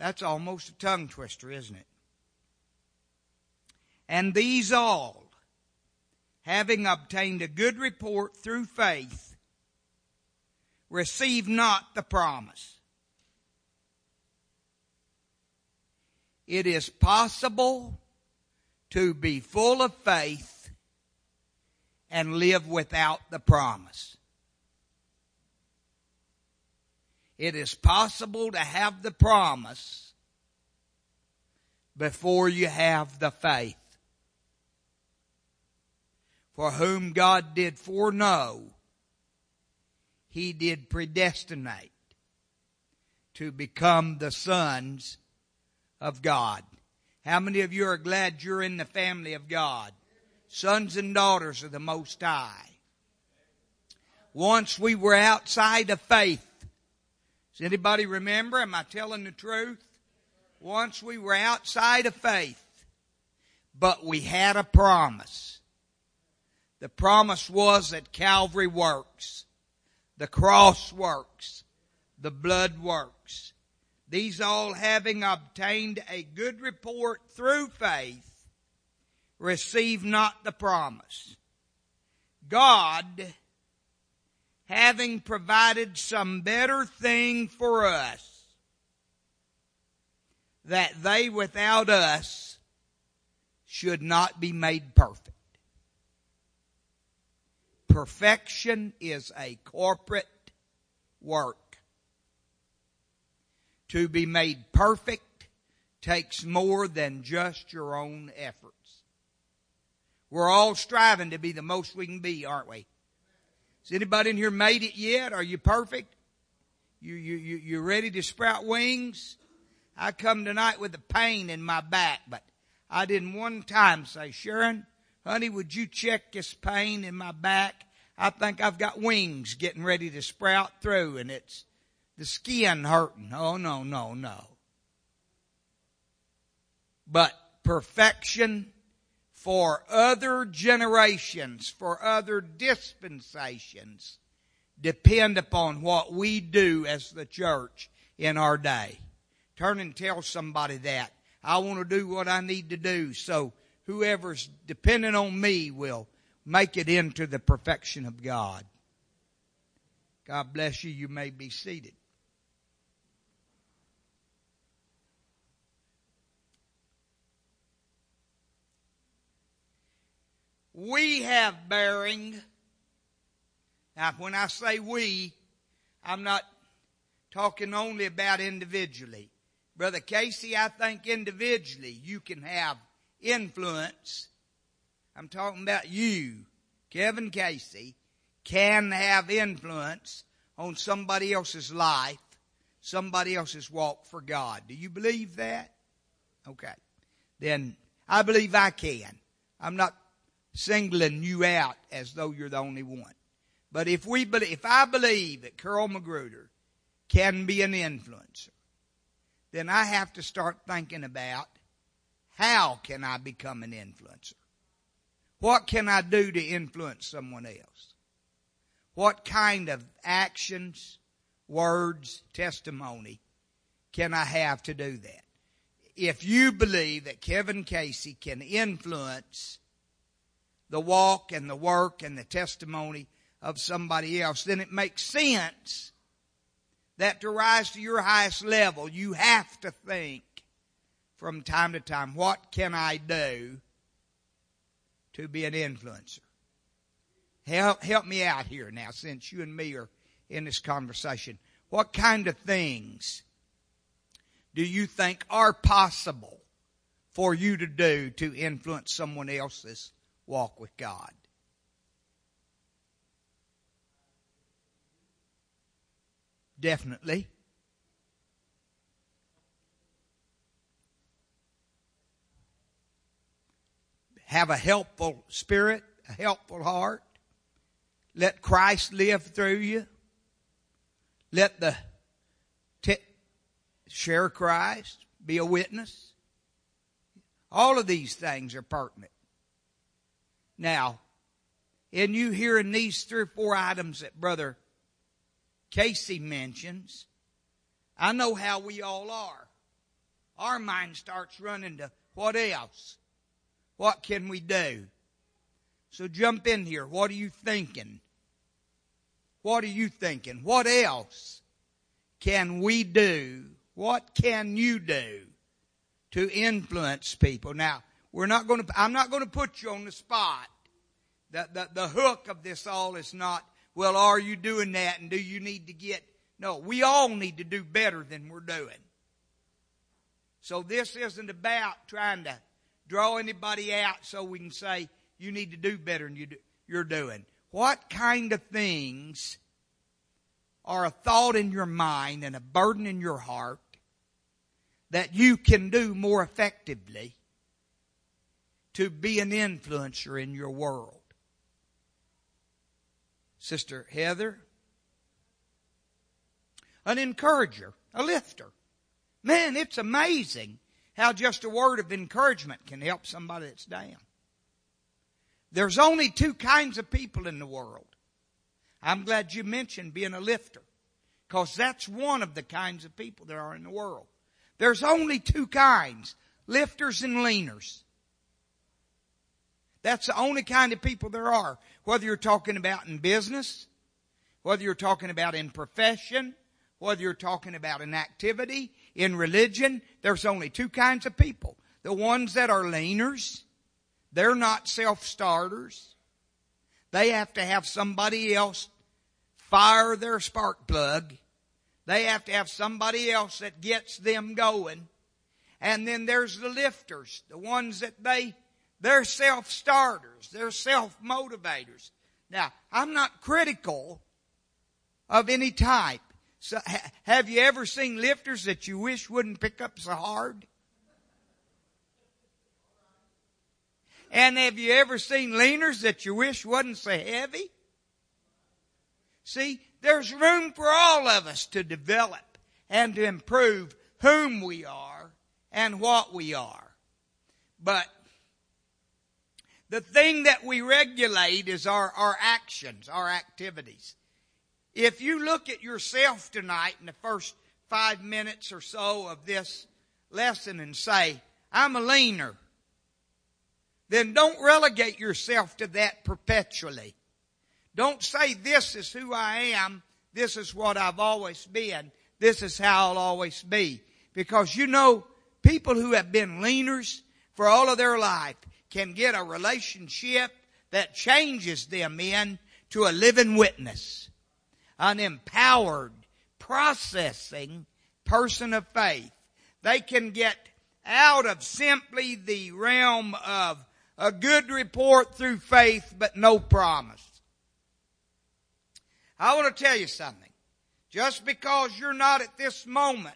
That's almost a tongue twister, isn't it? And these all, having obtained a good report through faith, receive not the promise. It is possible to be full of faith and live without the promise. It is possible to have the promise before you have the faith. For whom God did foreknow, He did predestinate to become the sons of God. How many of you are glad you're in the family of God? Sons and daughters of the Most High. Once we were outside of faith. Does anybody remember? Am I telling the truth? Once we were outside of faith, but we had a promise. The promise was that Calvary works. The cross works. The blood works. These all having obtained a good report through faith, receive not the promise. God, having provided some better thing for us, that they without us should not be made perfect. Perfection is a corporate work. To be made perfect takes more than just your own efforts. We're all striving to be the most we can be, aren't we? Has anybody in here made it yet? Are you perfect? You, you, you, you ready to sprout wings? I come tonight with a pain in my back, but I didn't one time say, Sharon, honey, would you check this pain in my back? I think I've got wings getting ready to sprout through and it's the skin hurting. Oh, no, no, no. But perfection for other generations, for other dispensations, depend upon what we do as the church in our day. Turn and tell somebody that. I want to do what I need to do so whoever's dependent on me will make it into the perfection of God. God bless you. You may be seated. We have bearing. Now, when I say we, I'm not talking only about individually. Brother Casey, I think individually you can have influence. I'm talking about you, Kevin Casey, can have influence on somebody else's life, somebody else's walk for God. Do you believe that? Okay. Then I believe I can. I'm not singling you out as though you're the only one. But if we believe, if I believe that Carl Magruder can be an influencer, then I have to start thinking about how can I become an influencer? What can I do to influence someone else? What kind of actions, words, testimony can I have to do that? If you believe that Kevin Casey can influence the walk and the work and the testimony of somebody else, then it makes sense that to rise to your highest level, you have to think from time to time, what can I do to be an influencer? Help, help me out here now since you and me are in this conversation. What kind of things do you think are possible for you to do to influence someone else's walk with God. Definitely. Have a helpful spirit, a helpful heart. Let Christ live through you. Let the share Christ, be a witness. All of these things are pertinent. Now, in you hearing these three or four items that Brother Casey mentions, I know how we all are. our mind starts running to what else? What can we do? So jump in here. What are you thinking? What are you thinking? What else can we do? What can you do to influence people? Now, we're not going to, I'm not going to put you on the spot. The, the, the hook of this all is not, well, are you doing that and do you need to get, no, we all need to do better than we're doing. So this isn't about trying to draw anybody out so we can say, you need to do better than you do, you're doing. What kind of things are a thought in your mind and a burden in your heart that you can do more effectively to be an influencer in your world? Sister Heather, an encourager, a lifter. Man, it's amazing how just a word of encouragement can help somebody that's down. There's only two kinds of people in the world. I'm glad you mentioned being a lifter. Cause that's one of the kinds of people there are in the world. There's only two kinds. Lifters and leaners. That's the only kind of people there are. Whether you're talking about in business, whether you're talking about in profession, whether you're talking about in activity, in religion, there's only two kinds of people. The ones that are leaners they're not self-starters. They have to have somebody else fire their spark plug. They have to have somebody else that gets them going. And then there's the lifters, the ones that they, they're self-starters. They're self-motivators. Now, I'm not critical of any type. So, ha, have you ever seen lifters that you wish wouldn't pick up so hard? And have you ever seen leaners that you wish wasn't so heavy? See, there's room for all of us to develop and to improve whom we are and what we are. But the thing that we regulate is our, our actions, our activities. If you look at yourself tonight in the first five minutes or so of this lesson and say, I'm a leaner then don't relegate yourself to that perpetually. Don't say this is who I am. This is what I've always been. This is how I'll always be. Because you know, people who have been leaners for all of their life can get a relationship that changes them into a living witness. An empowered, processing person of faith. They can get out of simply the realm of a good report through faith, but no promise. I want to tell you something. Just because you're not at this moment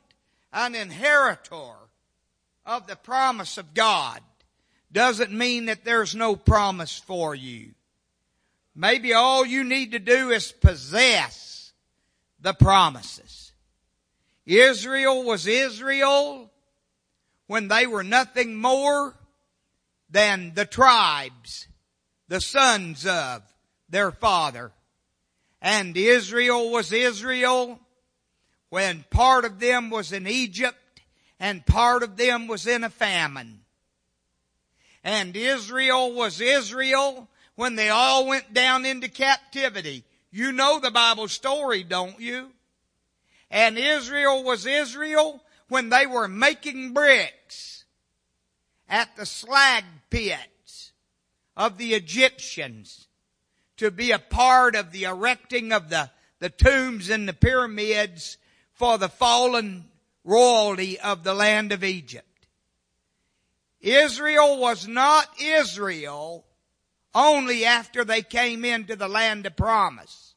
an inheritor of the promise of God doesn't mean that there's no promise for you. Maybe all you need to do is possess the promises. Israel was Israel when they were nothing more than the tribes, the sons of their father. And Israel was Israel when part of them was in Egypt and part of them was in a famine. And Israel was Israel when they all went down into captivity. You know the Bible story, don't you? And Israel was Israel when they were making bricks at the slag pits of the Egyptians to be a part of the erecting of the, the tombs and the pyramids for the fallen royalty of the land of Egypt. Israel was not Israel only after they came into the land of promise.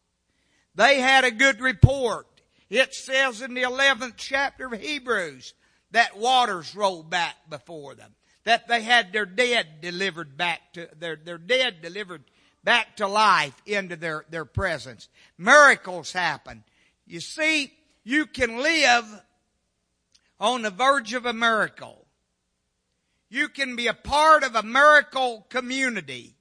They had a good report. It says in the 11th chapter of Hebrews that waters rolled back before them that they had their dead delivered back to, their, their dead delivered back to life into their, their presence. Miracles happen. You see, you can live on the verge of a miracle. You can be a part of a miracle community.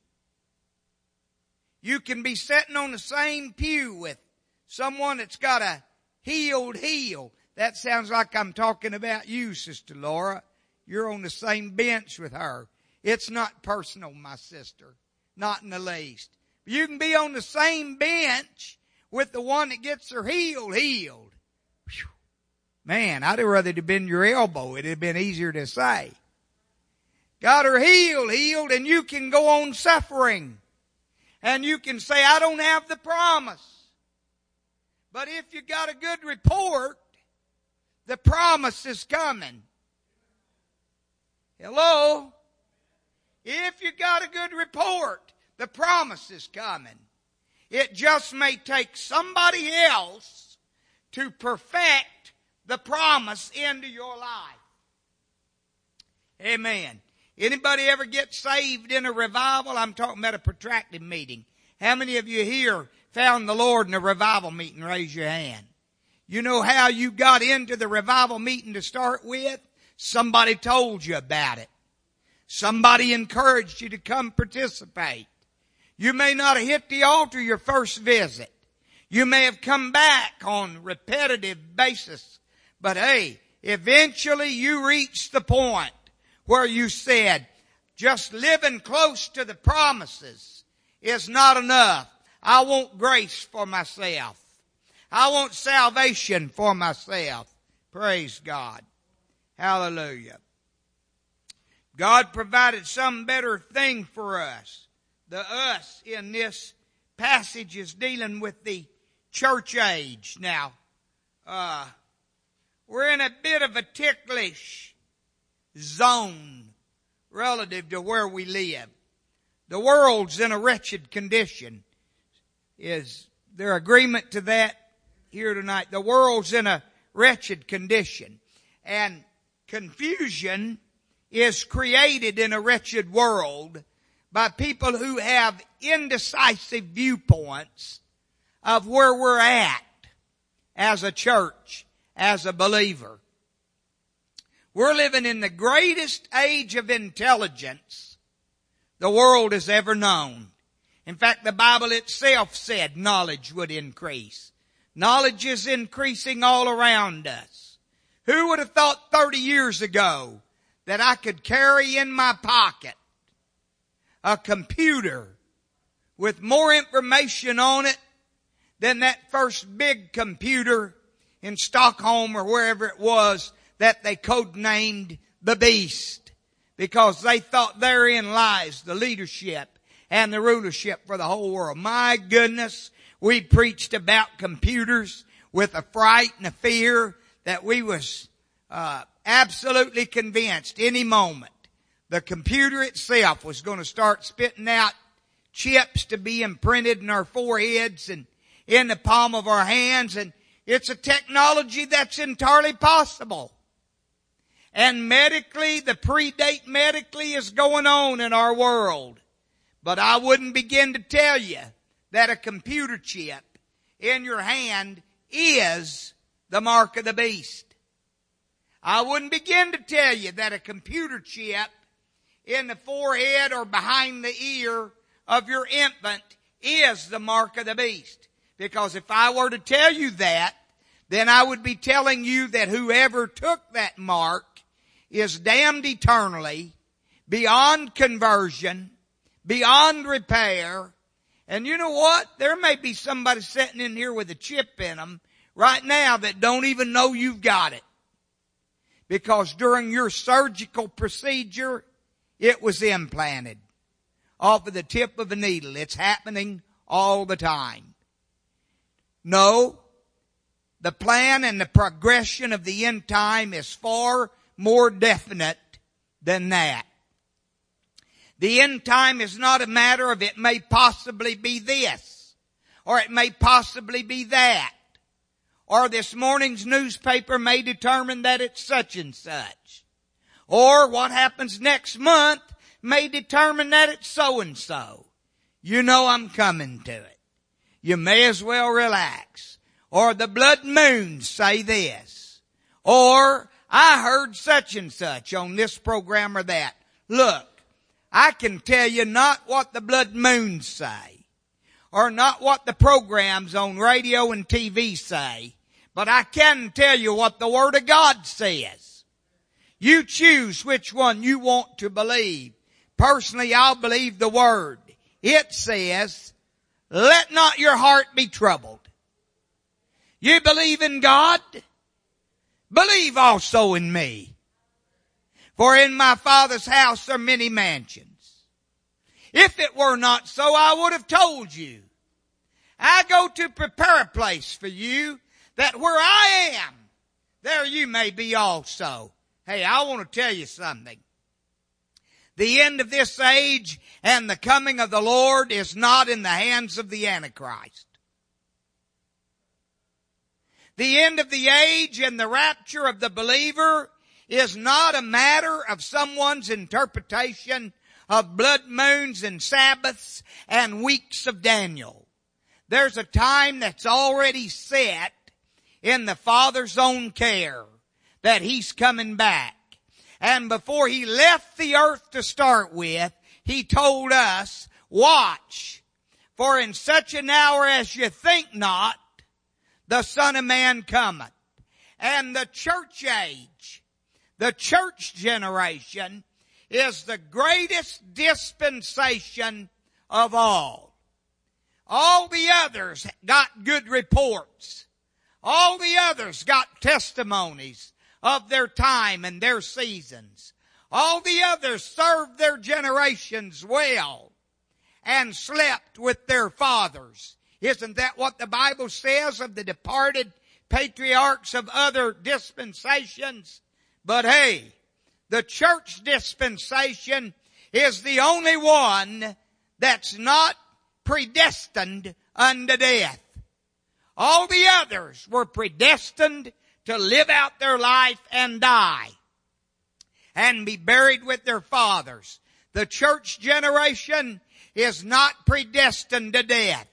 You can be sitting on the same pew with someone that's got a healed heel That sounds like I'm talking about you, Sister Laura. You're on the same bench with her. It's not personal, my sister. Not in the least. You can be on the same bench with the one that gets her healed, healed. Whew. Man, I'd have rather have been your elbow. It'd have been easier to say. Got her healed, healed, and you can go on suffering. And you can say, I don't have the promise. But if you got a good report, the promise is coming. Hello? If you got a good report, the promise is coming. It just may take somebody else to perfect the promise into your life. Amen. Anybody ever get saved in a revival? I'm talking about a protracted meeting. How many of you here found the Lord in a revival meeting? Raise your hand. You know how you got into the revival meeting to start with? Somebody told you about it. Somebody encouraged you to come participate. You may not have hit the altar your first visit. You may have come back on repetitive basis. But hey, eventually you reach the point where you said, just living close to the promises is not enough. I want grace for myself. I want salvation for myself. Praise God. Hallelujah. God provided some better thing for us. The us in this passage is dealing with the church age. Now, uh, we're in a bit of a ticklish zone relative to where we live. The world's in a wretched condition. Is there agreement to that? here tonight. The world's in a wretched condition and confusion is created in a wretched world by people who have indecisive viewpoints of where we're at as a church, as a believer. We're living in the greatest age of intelligence the world has ever known. In fact, the Bible itself said knowledge would increase. Knowledge is increasing all around us. Who would have thought 30 years ago that I could carry in my pocket a computer with more information on it than that first big computer in Stockholm or wherever it was that they codenamed the beast because they thought therein lies the leadership and the rulership for the whole world. My goodness, we preached about computers with a fright and a fear that we was uh, absolutely convinced any moment the computer itself was going to start spitting out chips to be imprinted in our foreheads and in the palm of our hands and it's a technology that's entirely possible. And medically, the predate medically is going on in our world. But I wouldn't begin to tell you that a computer chip in your hand is the mark of the beast. I wouldn't begin to tell you that a computer chip in the forehead or behind the ear of your infant is the mark of the beast. Because if I were to tell you that, then I would be telling you that whoever took that mark is damned eternally, beyond conversion, beyond repair, and you know what? There may be somebody sitting in here with a chip in them right now that don't even know you've got it. Because during your surgical procedure, it was implanted off of the tip of a needle. It's happening all the time. No, the plan and the progression of the end time is far more definite than that. The end time is not a matter of it may possibly be this, or it may possibly be that, or this morning's newspaper may determine that it's such and such, or what happens next month may determine that it's so and so. You know I'm coming to it. You may as well relax. Or the blood moons say this. Or I heard such and such on this program or that. Look, I can tell you not what the blood moons say, or not what the programs on radio and TV say, But I can tell you what the Word of God says. You choose which one you want to believe. Personally, I'll believe the Word. It says, let not your heart be troubled. You believe in God? Believe also in me. For in my Father's house are many mansions. If it were not so, I would have told you. I go to prepare a place for you that where I am, there you may be also. Hey, I want to tell you something. The end of this age and the coming of the Lord is not in the hands of the Antichrist. The end of the age and the rapture of the believer is not a matter of someone's interpretation of blood moons and Sabbaths and weeks of Daniel. There's a time that's already set in the Father's own care that He's coming back. And before He left the earth to start with, He told us, watch, for in such an hour as you think not, the Son of Man cometh. And the church age, the church generation is the greatest dispensation of all. All the others got good reports. All the others got testimonies of their time and their seasons. All the others served their generations well and slept with their fathers. Isn't that what the Bible says of the departed patriarchs of other dispensations? But hey, the church dispensation is the only one that's not predestined unto death. All the others were predestined to live out their life and die and be buried with their fathers. The church generation is not predestined to death.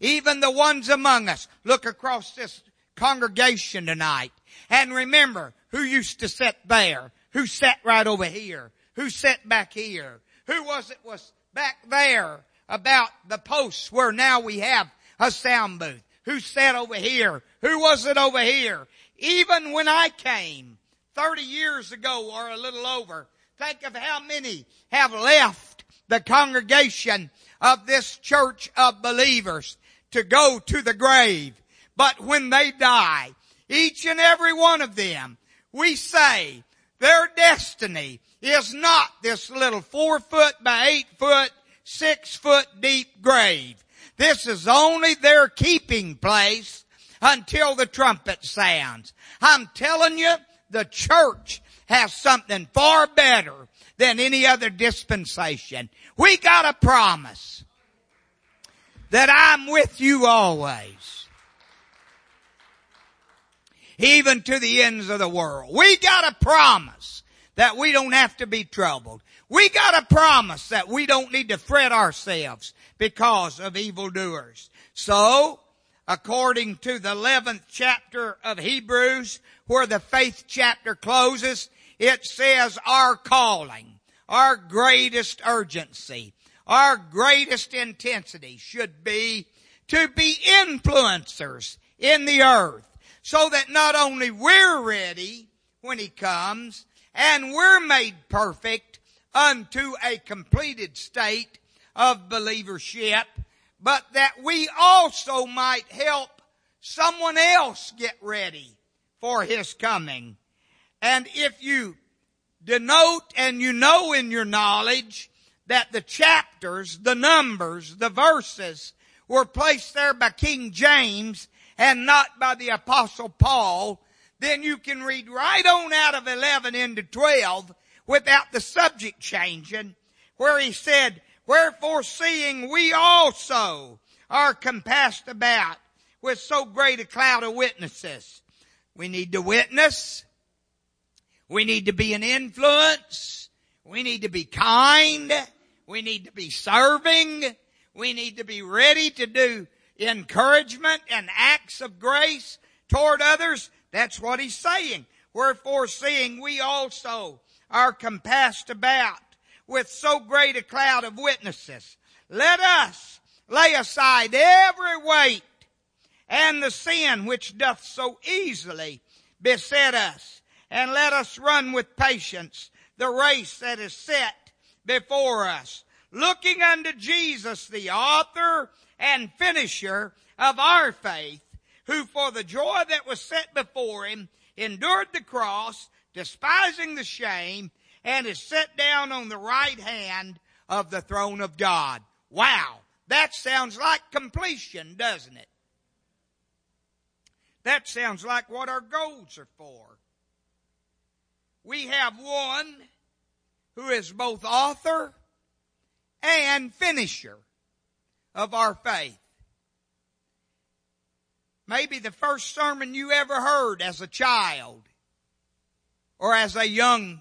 Even the ones among us, look across this congregation tonight and remember who used to sit there. Who sat right over here? Who sat back here? Who was it was back there about the posts where now we have a sound booth? Who sat over here? Who was it over here? Even when I came 30 years ago or a little over, think of how many have left the congregation of this church of believers to go to the grave. But when they die, each and every one of them, we say, their destiny is not this little four foot by eight foot, six foot deep grave. This is only their keeping place until the trumpet sounds. I'm telling you, the church has something far better than any other dispensation. We got a promise that I'm with you always even to the ends of the world. We got a promise that we don't have to be troubled. We got a promise that we don't need to fret ourselves because of evildoers. So, according to the 11th chapter of Hebrews, where the faith chapter closes, it says our calling, our greatest urgency, our greatest intensity should be to be influencers in the earth so that not only we're ready when He comes and we're made perfect unto a completed state of believership, but that we also might help someone else get ready for His coming. And if you denote and you know in your knowledge that the chapters, the numbers, the verses were placed there by King James and not by the apostle Paul, then you can read right on out of 11 into 12 without the subject changing where he said, wherefore seeing we also are compassed about with so great a cloud of witnesses. We need to witness. We need to be an influence. We need to be kind. We need to be serving. We need to be ready to do encouragement and acts of grace toward others. That's what he's saying. Wherefore seeing we also are compassed about with so great a cloud of witnesses, let us lay aside every weight and the sin which doth so easily beset us. And let us run with patience the race that is set before us, looking unto Jesus, the author and finisher of our faith, who for the joy that was set before him endured the cross, despising the shame, and is set down on the right hand of the throne of God. Wow. That sounds like completion, doesn't it? That sounds like what our goals are for. We have one who is both author and finisher of our faith. Maybe the first sermon you ever heard as a child or as a young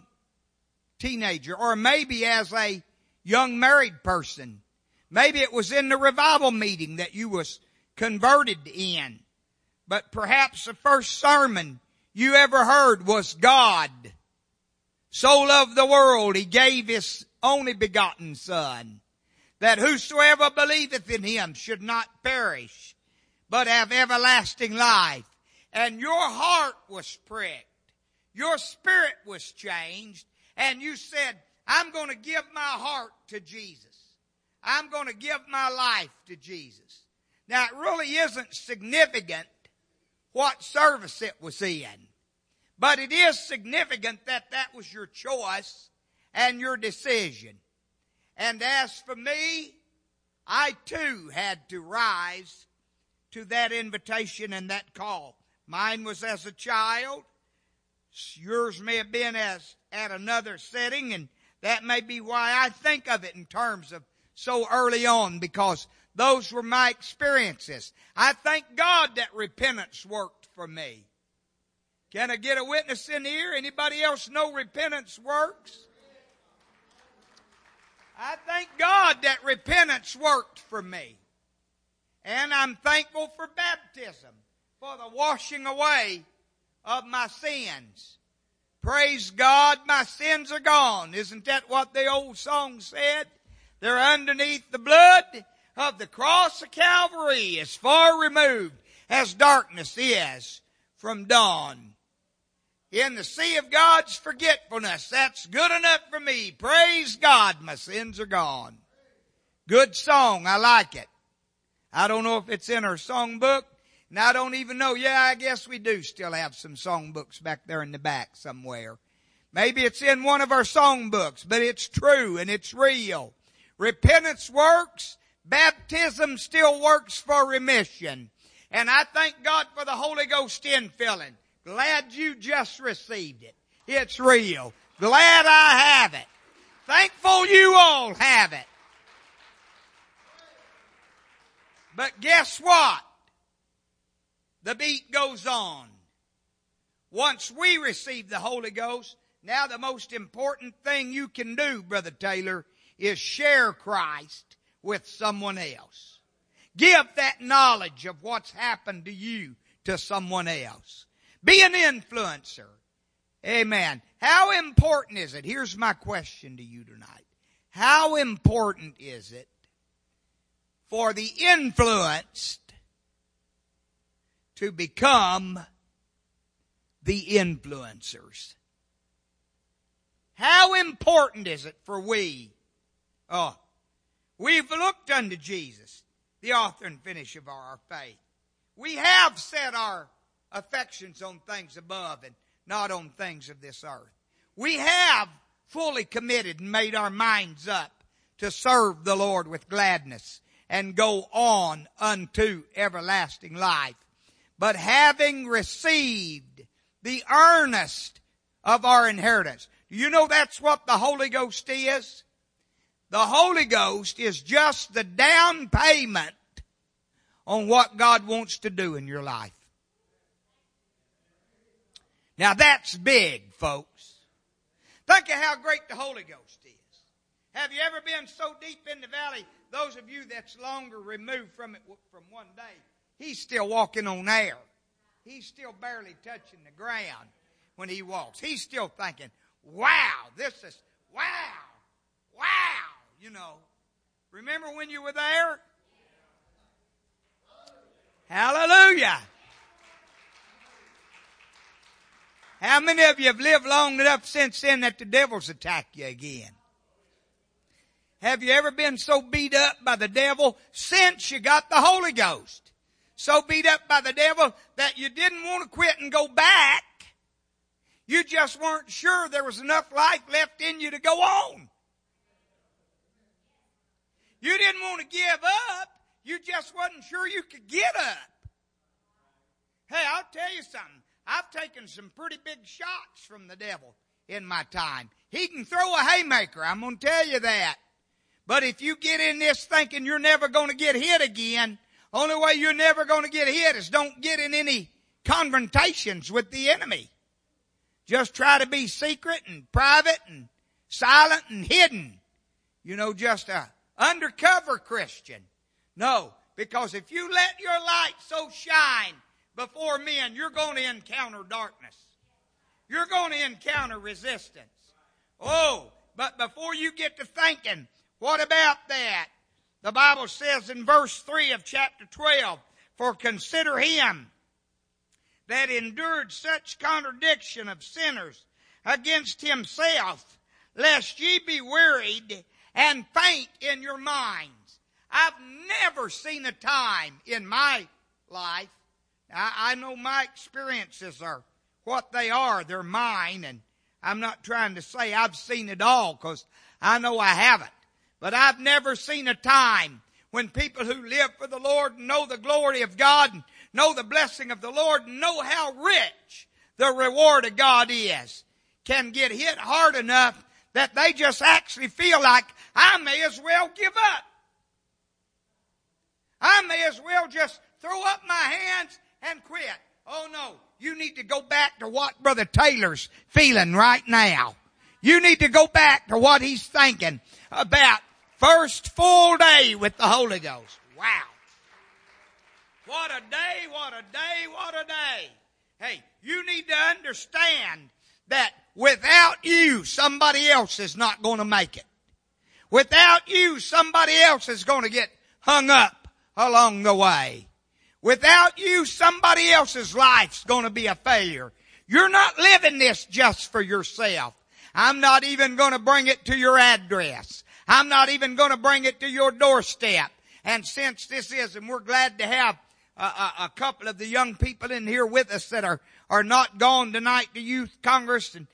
teenager or maybe as a young married person. Maybe it was in the revival meeting that you was converted in. But perhaps the first sermon you ever heard was God. So loved the world, he gave his only begotten son, that whosoever believeth in him should not perish, but have everlasting life. And your heart was pricked. Your spirit was changed. And you said, I'm going to give my heart to Jesus. I'm going to give my life to Jesus. Now it really isn't significant what service it was in. But it is significant that that was your choice and your decision. And as for me, I too had to rise to that invitation and that call. Mine was as a child. Yours may have been as at another setting and that may be why I think of it in terms of so early on because those were my experiences. I thank God that repentance worked for me. Can I get a witness in here? Anybody else know repentance works? I thank God that repentance worked for me. And I'm thankful for baptism, for the washing away of my sins. Praise God, my sins are gone. Isn't that what the old song said? They're underneath the blood of the cross of Calvary, as far removed as darkness is from dawn. In the sea of God's forgetfulness, that's good enough for me. Praise God, my sins are gone. Good song, I like it. I don't know if it's in our songbook, and I don't even know. Yeah, I guess we do still have some songbooks back there in the back somewhere. Maybe it's in one of our songbooks, but it's true and it's real. Repentance works. Baptism still works for remission. And I thank God for the Holy Ghost infilling. Glad you just received it. It's real. Glad I have it. Thankful you all have it. But guess what? The beat goes on. Once we receive the Holy Ghost, now the most important thing you can do, Brother Taylor, is share Christ with someone else. Give that knowledge of what's happened to you to someone else. Be an influencer. Amen. How important is it? Here's my question to you tonight. How important is it for the influenced to become the influencers? How important is it for we Oh, we've looked unto Jesus, the author and finisher of our faith. We have set our affections on things above and not on things of this earth. We have fully committed and made our minds up to serve the Lord with gladness and go on unto everlasting life. But having received the earnest of our inheritance. Do you know that's what the Holy Ghost is? The Holy Ghost is just the down payment on what God wants to do in your life. Now that's big, folks. Think of how great the Holy Ghost is. Have you ever been so deep in the valley? Those of you that's longer removed from it from one day, he's still walking on air. He's still barely touching the ground when he walks. He's still thinking, wow, this is, wow, wow you know. Remember when you were there? Hallelujah. How many of you have lived long enough since then that the devil's attacked you again? Have you ever been so beat up by the devil since you got the Holy Ghost? So beat up by the devil that you didn't want to quit and go back. You just weren't sure there was enough life left in you to go on. You didn't want to give up. You just wasn't sure you could get up. Hey, I'll tell you something. I've taken some pretty big shots from the devil in my time. He can throw a haymaker. I'm going to tell you that. But if you get in this thinking you're never going to get hit again, only way you're never going to get hit is don't get in any confrontations with the enemy. Just try to be secret and private and silent and hidden. You know, just a undercover Christian. No, because if you let your light so shine before men, you're going to encounter darkness. You're going to encounter resistance. Oh, but before you get to thinking, what about that? The Bible says in verse 3 of chapter 12, for consider him that endured such contradiction of sinners against himself, lest ye be wearied and faint in your minds. I've never seen a time in my life I, I know my experiences are what they are. They're mine, and I'm not trying to say I've seen it all because I know I haven't. But I've never seen a time when people who live for the Lord and know the glory of God and know the blessing of the Lord and know how rich the reward of God is can get hit hard enough that they just actually feel like I may as well give up. I may as well just throw up my hands and quit. Oh no. You need to go back to what Brother Taylor's feeling right now. You need to go back to what he's thinking about first full day with the Holy Ghost. Wow. What a day, what a day, what a day. Hey, you need to understand that without you, somebody else is not going to make it. Without you, somebody else is going to get hung up along the way. Without you, somebody else's life's gonna be a failure. You're not living this just for yourself. I'm not even gonna bring it to your address. I'm not even gonna bring it to your doorstep. And since this is, and we're glad to have a, a, a, couple of the young people in here with us that are, are not gone tonight to youth congress and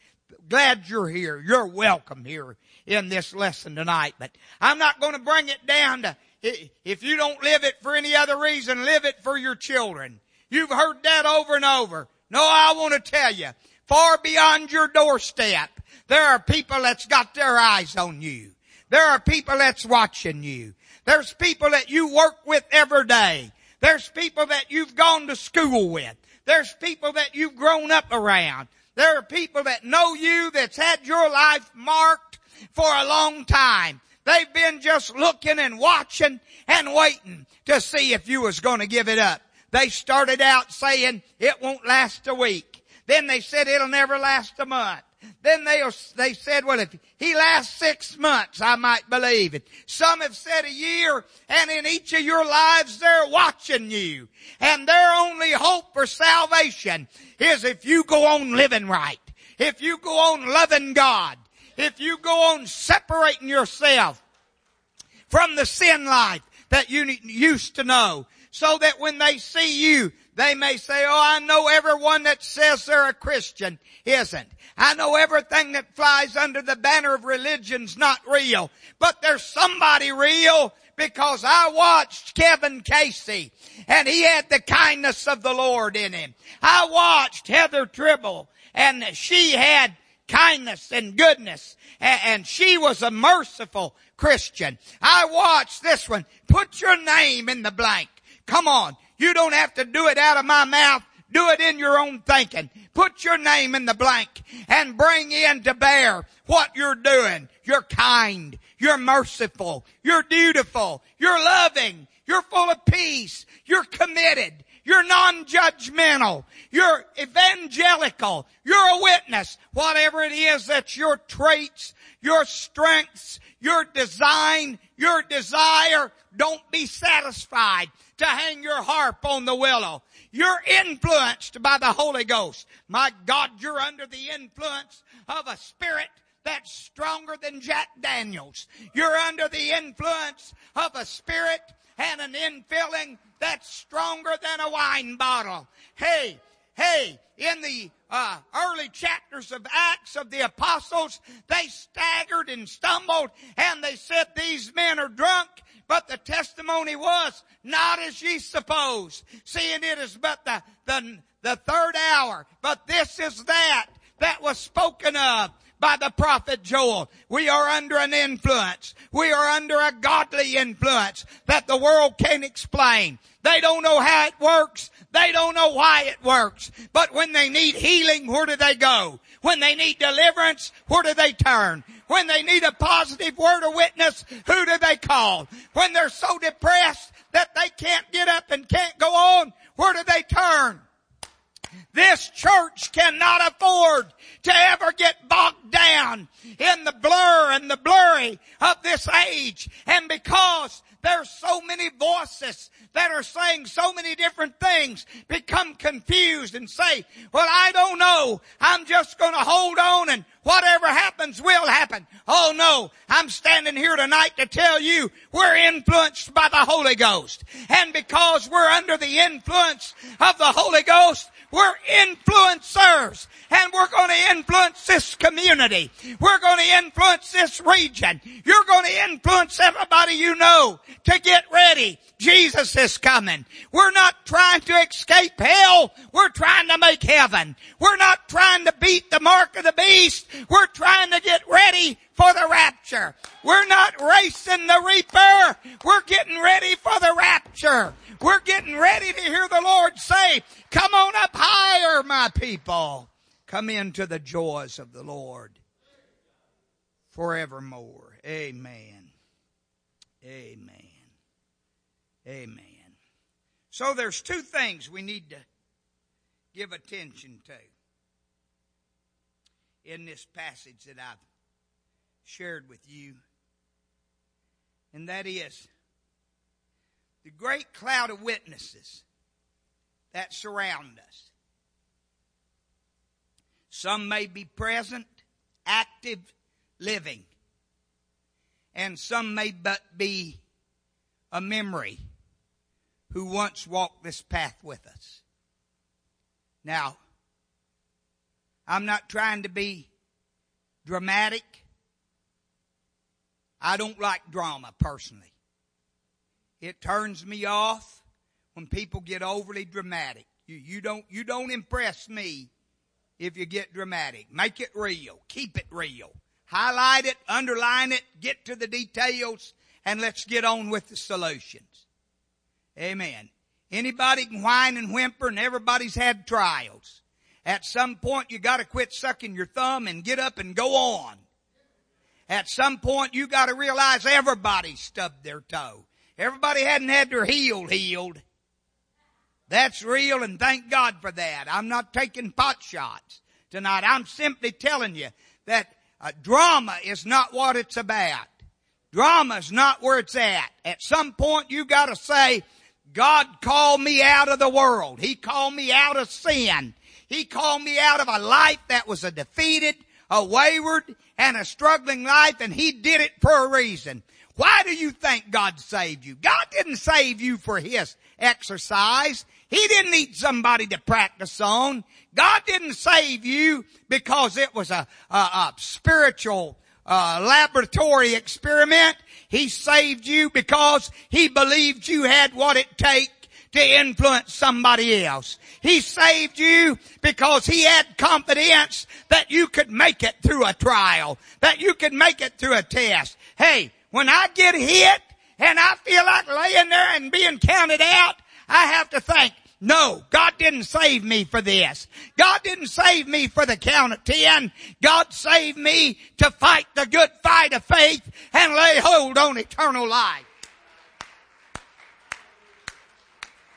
glad you're here. You're welcome here in this lesson tonight. But I'm not going to bring it down to if you don't live it for any other reason, live it for your children. You've heard that over and over. No, I want to tell you, far beyond your doorstep, there are people that's got their eyes on you. There are people that's watching you. There's people that you work with every day. There's people that you've gone to school with. There's people that you've grown up around. There are people that know you that's had your life marked for a long time. They've been just looking and watching and waiting to see if you was going to give it up. They started out saying it won't last a week. Then they said it'll never last a month. Then they, they said, well, if he lasts six months, I might believe it. Some have said a year, and in each of your lives, they're watching you. And their only hope for salvation is if you go on living right. If you go on loving God if you go on separating yourself from the sin life that you used to know, so that when they see you, they may say, oh, I know everyone that says they're a Christian isn't. I know everything that flies under the banner of religion's not real. But there's somebody real because I watched Kevin Casey and he had the kindness of the Lord in him. I watched Heather Tribble and she had kindness and goodness. And she was a merciful Christian. I watched this one. Put your name in the blank. Come on. You don't have to do it out of my mouth. Do it in your own thinking. Put your name in the blank and bring in to bear what you're doing. You're kind. You're merciful. You're dutiful. You're loving. You're full of peace. You're committed. You're non-judgmental. You're evangelical. You're a witness. Whatever it is that's your traits, your strengths, your design, your desire, don't be satisfied to hang your harp on the willow. You're influenced by the Holy Ghost. My God, you're under the influence of a spirit that's stronger than Jack Daniels. You're under the influence of a spirit and an infilling that's stronger than a wine bottle. Hey, hey, in the uh, early chapters of Acts of the apostles, they staggered and stumbled and they said these men are drunk. But the testimony was not as ye suppose, seeing it is but the, the, the third hour. But this is that that was spoken of by the prophet Joel. We are under an influence. We are under a godly influence that the world can't explain. They don't know how it works. They don't know why it works. But when they need healing, where do they go? When they need deliverance, where do they turn? When they need a positive word of witness, who do they call? When they're so depressed that they can't get up and can't go on, where do they turn? This church cannot afford to ever get bogged down in the blur and the blurry of this age. And because there's so many voices that are saying so many different things become confused and say, well, I don't know. I'm just going to hold on and whatever happens will happen. Oh no, I'm standing here tonight to tell you we're influenced by the Holy Ghost. And because we're under the influence of the Holy Ghost, we're influencers and we're going to influence this community. We're going to influence this region. You're going to influence everybody you know to get ready. Jesus is coming. We're not trying to escape hell. We're trying to make heaven. We're not trying to beat the mark of the beast. We're trying to get ready for the rapture. We're not racing the reaper. We're getting ready for the rapture. We're getting ready to hear the Lord say, come on up higher, my people. Come into the joys of the Lord forevermore. Amen. Amen. Amen. So there's two things we need to give attention to in this passage that I've shared with you. And that is the great cloud of witnesses that surround us. Some may be present, active, living, and some may but be a memory who once walked this path with us. Now, I'm not trying to be dramatic. I don't like drama personally. It turns me off when people get overly dramatic. You, you don't, you don't impress me if you get dramatic. Make it real. Keep it real. Highlight it, underline it, get to the details, and let's get on with the solutions. Amen. Anybody can whine and whimper and everybody's had trials. At some point you gotta quit sucking your thumb and get up and go on. At some point you gotta realize everybody stubbed their toe. Everybody hadn't had their heel healed. That's real and thank God for that. I'm not taking pot shots tonight. I'm simply telling you that uh, drama is not what it's about. Drama is not where it's at. At some point you gotta say, God called me out of the world. He called me out of sin. He called me out of a life that was a defeated, a wayward, and a struggling life, and He did it for a reason. Why do you think God saved you? God didn't save you for His exercise. He didn't need somebody to practice on. God didn't save you because it was a, a, a spiritual uh, laboratory experiment. He saved you because He believed you had what it takes to influence somebody else. He saved you because He had confidence that you could make it through a trial, that you could make it through a test. Hey, when I get hit and I feel like laying there and being counted out, I have to think, no, God didn't save me for this. God didn't save me for the count of ten. God saved me to fight the good fight of faith and lay hold on eternal life.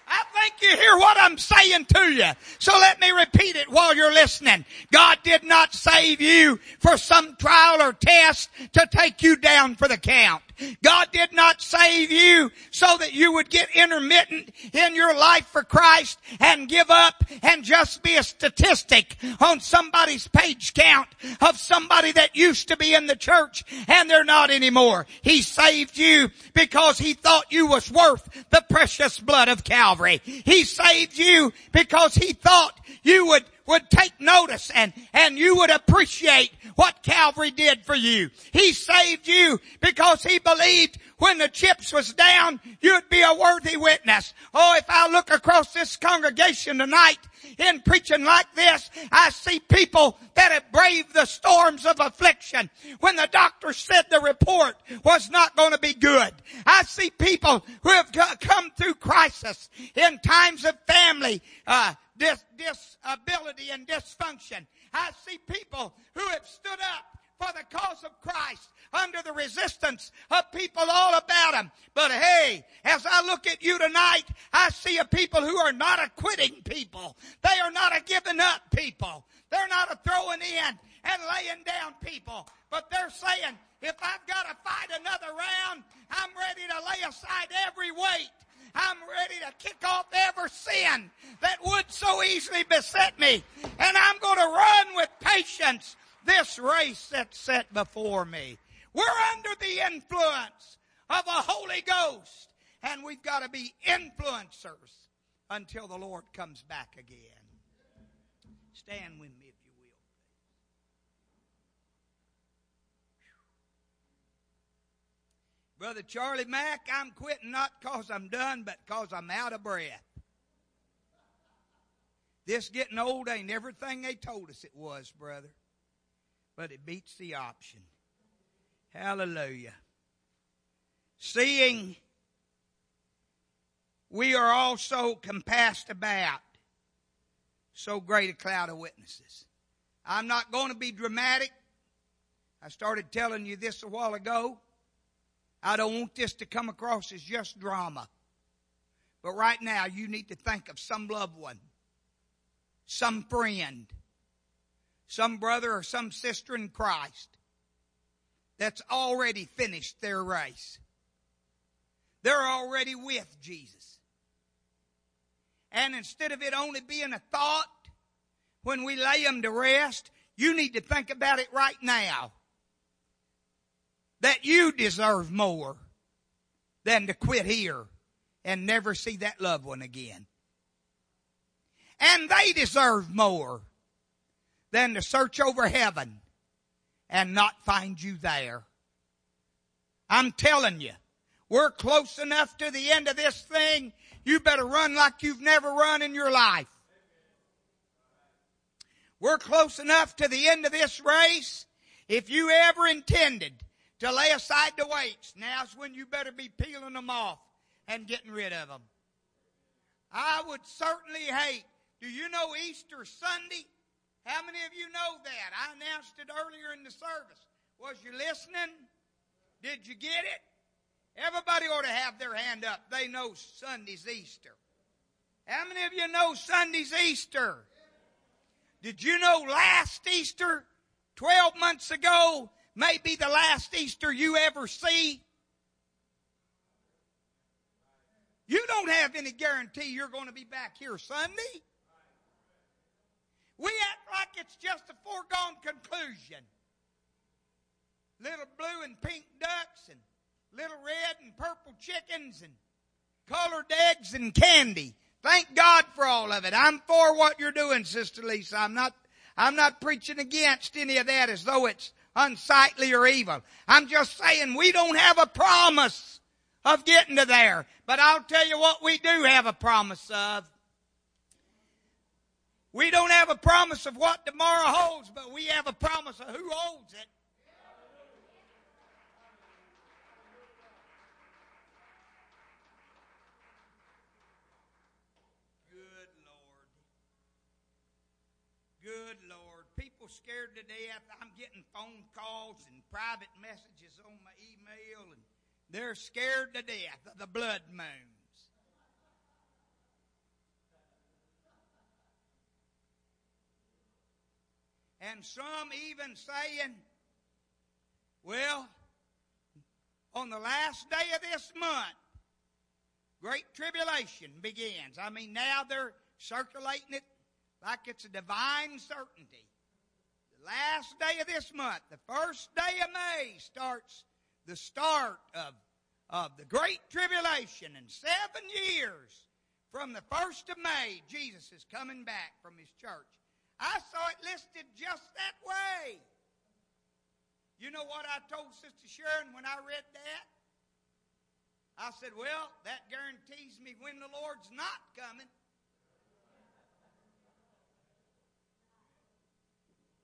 I think you hear what I'm saying to you. So let me repeat it while you're listening. God did not save you for some trial or test to take you down for the count. God did not save you so that you would get intermittent in your life for Christ and give up and just be a statistic on somebody's page count of somebody that used to be in the church and they're not anymore. He saved you because he thought you was worth the precious blood of Calvary. He saved you because he thought you would would take notice and, and you would appreciate what Calvary did for you. He saved you because he believed when the chips was down, you'd be a worthy witness. Oh, if I look across this congregation tonight in preaching like this, I see people that have braved the storms of affliction when the doctor said the report was not going to be good. I see people who have come through crisis in times of family, uh, dis- disability and dysfunction. I see people who have stood up for the cause of Christ under the resistance of people all about them. But hey, as I look at you tonight, I see a people who are not a quitting people. They are not a giving up people. They're not a throwing in and laying down people. But they're saying, if I've got to fight another round, I'm ready to lay aside every weight I'm ready to kick off every sin that would so easily beset me. And I'm going to run with patience this race that's set before me. We're under the influence of a Holy Ghost. And we've got to be influencers until the Lord comes back again. Stand with me. If you will. Brother Charlie Mack, I'm quitting not because I'm done, but because I'm out of breath. This getting old ain't everything they told us it was, brother. But it beats the option. Hallelujah. Seeing we are also compassed about so great a cloud of witnesses. I'm not going to be dramatic. I started telling you this a while ago. I don't want this to come across as just drama. But right now, you need to think of some loved one, some friend, some brother or some sister in Christ that's already finished their race. They're already with Jesus. And instead of it only being a thought when we lay them to rest, you need to think about it right now that you deserve more than to quit here and never see that loved one again. And they deserve more than to search over heaven and not find you there. I'm telling you, we're close enough to the end of this thing. You better run like you've never run in your life. We're close enough to the end of this race. If you ever intended to lay aside the weights. Now's when you better be peeling them off and getting rid of them. I would certainly hate. Do you know Easter Sunday? How many of you know that? I announced it earlier in the service. Was you listening? Did you get it? Everybody ought to have their hand up. They know Sunday's Easter. How many of you know Sunday's Easter? Did you know last Easter, 12 months ago, may be the last Easter you ever see. You don't have any guarantee you're going to be back here Sunday. We act like it's just a foregone conclusion. Little blue and pink ducks and little red and purple chickens and colored eggs and candy. Thank God for all of it. I'm for what you're doing, Sister Lisa. I'm not, I'm not preaching against any of that as though it's unsightly or evil. I'm just saying we don't have a promise of getting to there. But I'll tell you what we do have a promise of. We don't have a promise of what tomorrow holds, but we have a promise of who holds it. Good Lord. Good Lord people scared to death. I'm getting phone calls and private messages on my email, and they're scared to death of the blood moons. And some even saying, well, on the last day of this month, great tribulation begins. I mean, now they're circulating it like it's a divine certainty. The last day of this month, the first day of May, starts the start of, of the great tribulation. And seven years from the first of May, Jesus is coming back from his church. I saw it listed just that way. You know what I told Sister Sharon when I read that? I said, well, that guarantees me when the Lord's not coming.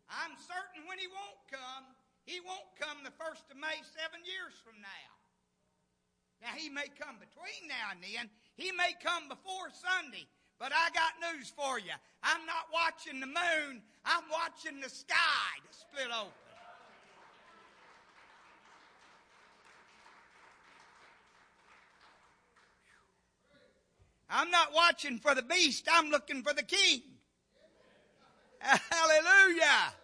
I'm certain when He won't come, He won't come the first of May seven years from now. Now, He may come between now and then. He may come before Sunday. But I got news for you. I'm not watching the moon. I'm watching the sky to split open. I'm not watching for the beast. I'm looking for the king. Hallelujah.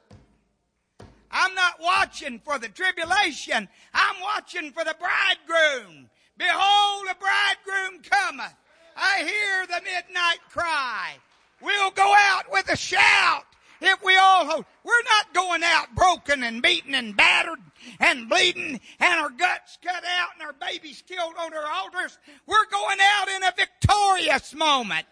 I'm not watching for the tribulation. I'm watching for the bridegroom. Behold, the bridegroom cometh. I hear the midnight cry. We'll go out with a shout if we all hold. We're not going out broken and beaten and battered and bleeding and our guts cut out and our babies killed on our altars. We're going out in a victorious moment.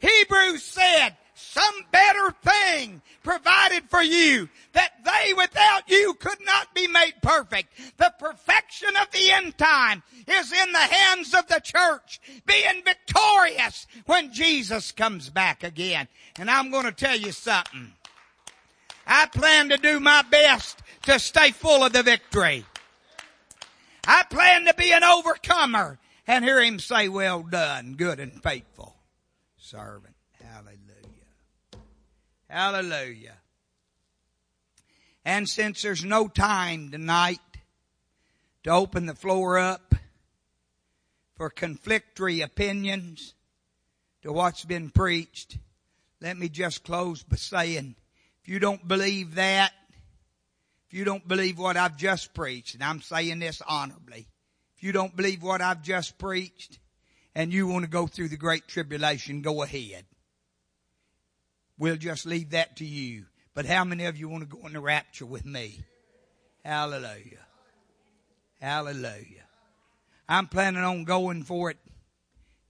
Hebrews said, some better thing provided for you that they without you could not be made perfect. The perfection of the end time is in the hands of the church being victorious when Jesus comes back again. And I'm going to tell you something. I plan to do my best to stay full of the victory. I plan to be an overcomer and hear him say, well done, good and faithful servant. Hallelujah. And since there's no time tonight to open the floor up for conflictory opinions to what's been preached, let me just close by saying, if you don't believe that, if you don't believe what I've just preached, and I'm saying this honorably, if you don't believe what I've just preached, and you want to go through the great tribulation, go ahead. We'll just leave that to you. But how many of you want to go in the rapture with me? Hallelujah. Hallelujah. I'm planning on going for it.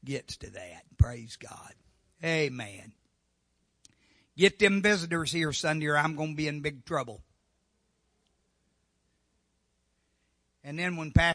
Gets to that. Praise God. Amen. Get them visitors here Sunday or I'm going to be in big trouble. And then when Pastor